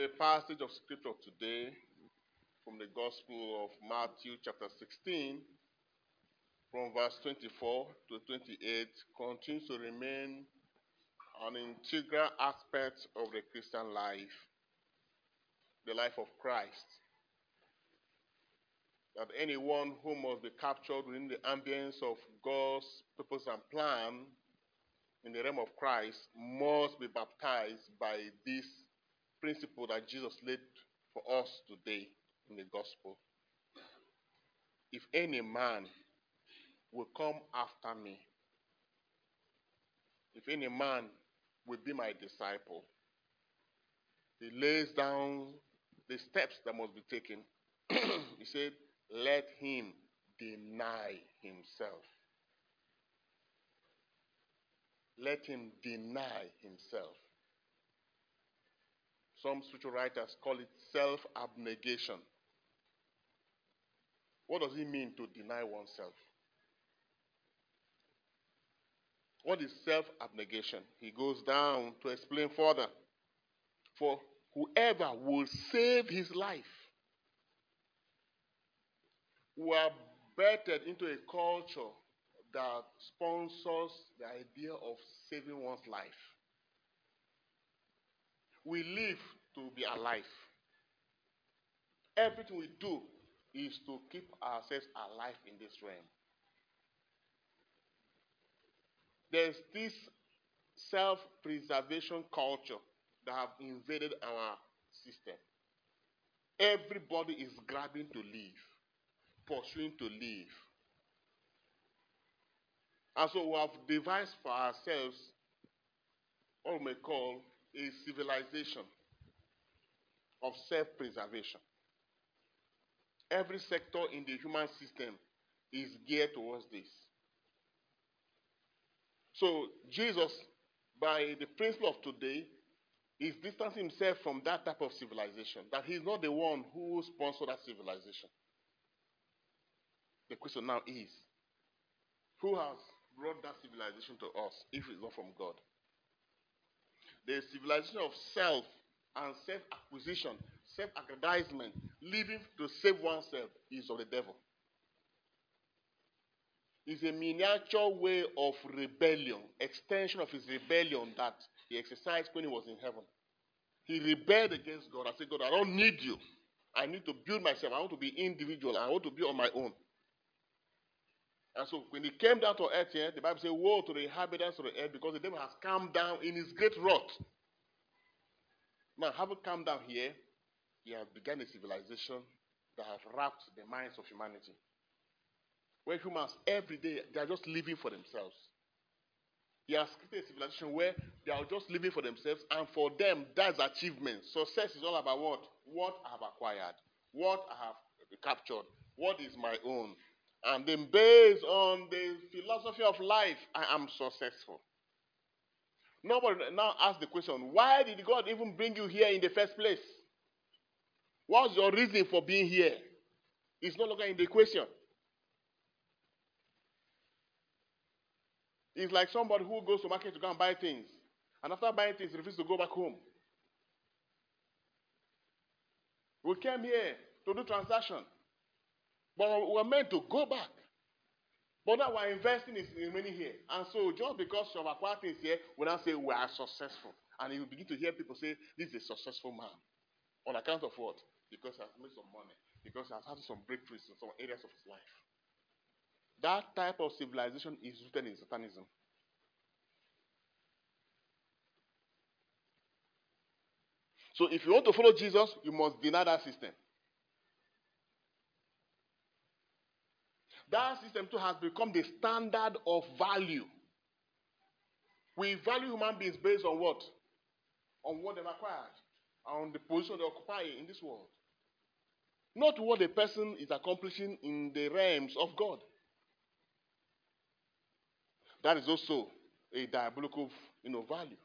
The passage of scripture today from the Gospel of Matthew, chapter 16, from verse 24 to 28, continues to remain an integral aspect of the Christian life, the life of Christ. That anyone who must be captured within the ambience of God's purpose and plan in the realm of Christ must be baptized by this principle that Jesus laid for us today in the gospel. If any man will come after me, if any man will be my disciple, he lays down the steps that must be taken. he said, Let him deny himself. Let him deny himself. Some spiritual writers call it self abnegation. What does it mean to deny oneself? What is self abnegation? He goes down to explain further. For whoever will save his life, we are bettered into a culture that sponsors the idea of saving one's life. We live to be alive. Everything we do is to keep ourselves alive in this realm. There's this self preservation culture that have invaded our system. Everybody is grabbing to live, pursuing to live. And so we have devised for ourselves what we may call a civilization of self preservation. Every sector in the human system is geared towards this. So, Jesus, by the principle of today, is distancing himself from that type of civilization, that he's not the one who sponsored that civilization. The question now is who has brought that civilization to us if it's not from God? The civilization of self and self acquisition, self aggrandizement, living to save oneself is of the devil. It's a miniature way of rebellion, extension of his rebellion that he exercised when he was in heaven. He rebelled against God. I said, God, I don't need you. I need to build myself. I want to be individual. I want to be on my own. And so when he came down to earth here, the Bible says, Woe to the inhabitants of the earth because the devil has come down in his great wrath. Now, having come down here, he has begun a civilization that has wrapped the minds of humanity. Where humans every day they are just living for themselves. He has created a civilization where they are just living for themselves, and for them, that's achievement. Success is all about what? What I have acquired, what I have captured, what is my own. And then, based on the philosophy of life, I am successful. Nobody now ask the question why did God even bring you here in the first place? What's your reason for being here? It's no longer in the question. It's like somebody who goes to market to go and buy things, and after buying things, refuses to go back home. We came here to do transaction. But we're meant to go back. But now we're investing in money here. And so just because of acquired things here, we now say we are successful. And you begin to hear people say, this is a successful man. On account of what? Because he has made some money. Because he has had some breakthroughs in some areas of his life. That type of civilization is rooted in Satanism. So if you want to follow Jesus, you must deny that system. That system too has become the standard of value. We value human beings based on what? On what they've acquired, on the position they occupy in this world. Not what the person is accomplishing in the realms of God. That is also a diabolical you know, value.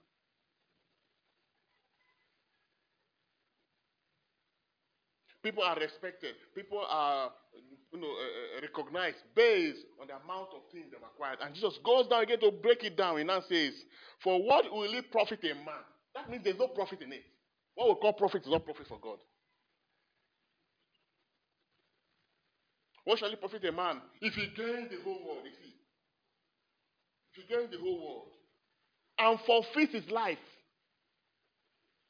People are respected. People are you know, uh, recognized based on the amount of things they've acquired. And Jesus goes down again to break it down and now says, For what will it profit a man? That means there's no profit in it. What we call profit is not profit for God. What shall it profit a man if he gains the whole world? You see, if he gains the whole world and forfeits his life,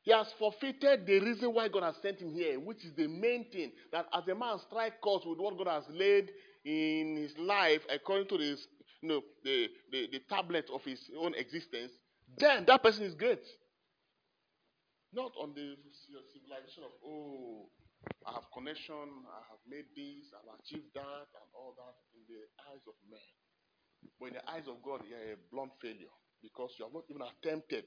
he has forfeited the reason why God has sent him here, which is the main thing that as a man strike course with what God has laid in his life according to you know, the, the, the tablet of his own existence, then that person is great. Not on the civilization of, oh, I have connection, I have made this, I've achieved that, and all that in the eyes of men. But in the eyes of God, you're a blunt failure because you have not even attempted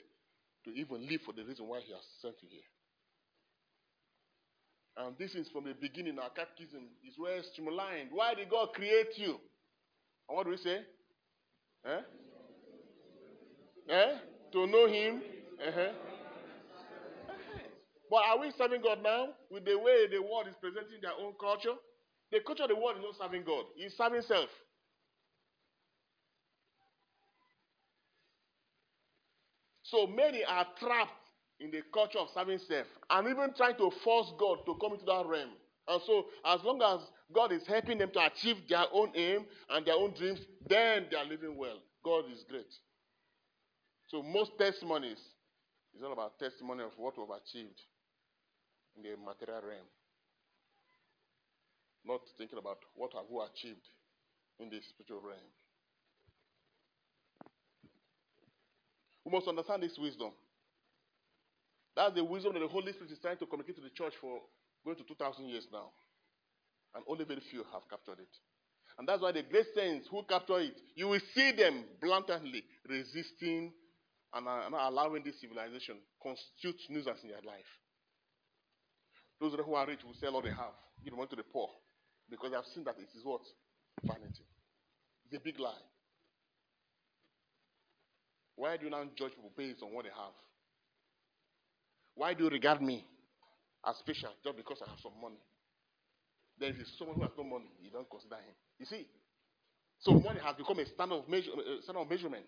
to even live for the reason why He has sent you here. And this is from the beginning. Our catechism is where streamlined. Why did God create you? And what do we say? Eh? Eh? To know Him. Uh-huh. But are we serving God now with the way the world is presenting their own culture? The culture of the world is not serving God, it's serving self. So many are trapped in the culture of serving self and even trying to force God to come into that realm. And so, as long as God is helping them to achieve their own aim and their own dreams, then they are living well. God is great. So, most testimonies is all about testimony of what we've achieved in the material realm. Not thinking about what have we achieved in the spiritual realm. We must understand this wisdom. That's the wisdom that the Holy Spirit is trying to communicate to the church for going to 2,000 years now. And only very few have captured it. And that's why the great saints who capture it, you will see them blatantly resisting and uh, not allowing this civilization constitute nuisance in their life. Those who are rich will sell all they have, give money to the poor, because they have seen that it is what? Vanity. It's a big lie. Why do you now judge people based on what they have? Why do you regard me as special just because I have some money? Then if it's someone who has no money, you don't consider him. You see? So money has become a standard of, measure, standard of measurement,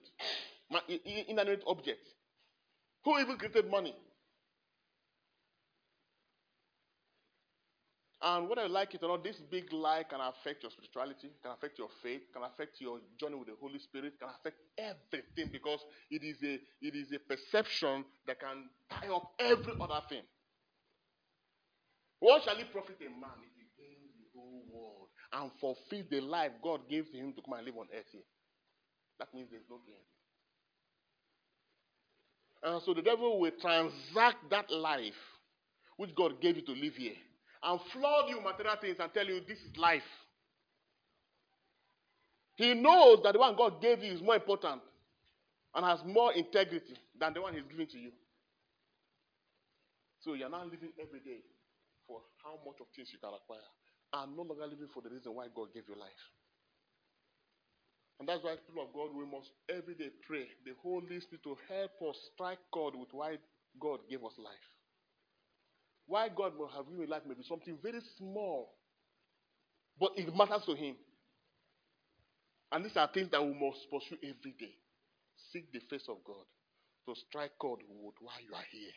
inanimate object. Who even created money? And whether you like it or not, this big lie can affect your spirituality, can affect your faith, can affect your journey with the Holy Spirit, can affect everything because it is a it is a perception that can tie up every other thing. What shall it profit a man if he gains the whole world and fulfill the life God gave to him to come and live on earth here? That means there's no gain. And so the devil will transact that life which God gave you to live here and flood you material things and tell you this is life. He knows that the one God gave you is more important and has more integrity than the one He's giving to you. So you're now living every day for how much of things you can acquire and no longer living for the reason why God gave you life. And that's why people of God, we must every day pray the Holy Spirit to help us strike God with why God gave us life. Why God will have you in life may be something very small, but it matters to Him. And these are things that we must pursue every day. Seek the face of God to strike God with why you are here.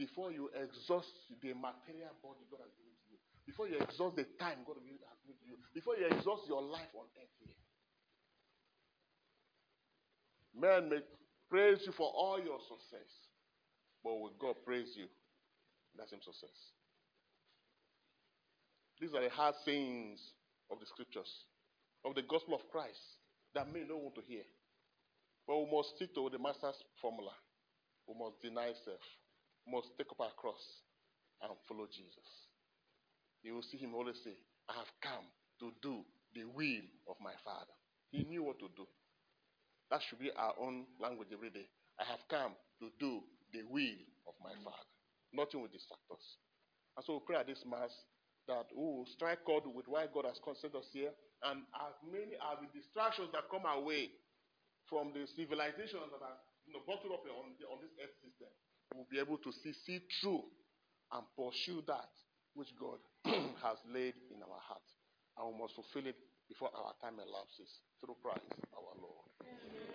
Before you exhaust the material body God has given to you, before you exhaust the time God has given to you, before you exhaust your life on earth here. Men may praise you for all your success, but will God praise you that's him success. These are the hard sayings of the scriptures, of the gospel of Christ that many don't want to hear. But we must stick to the master's formula. We must deny self. We must take up our cross and follow Jesus. You will see him always say, I have come to do the will of my Father. He knew what to do. That should be our own language every day. I have come to do the will of my Father. Nothing will distract us. And so we pray at this Mass that we will strike God with why God has sent us here. And as many as the distractions that come our way from the civilizations that are you know, bottled up on, on this earth system, we'll be able to see, see through and pursue that which God has laid in our hearts. And we must fulfill it before our time elapses through Christ our Lord. Amen.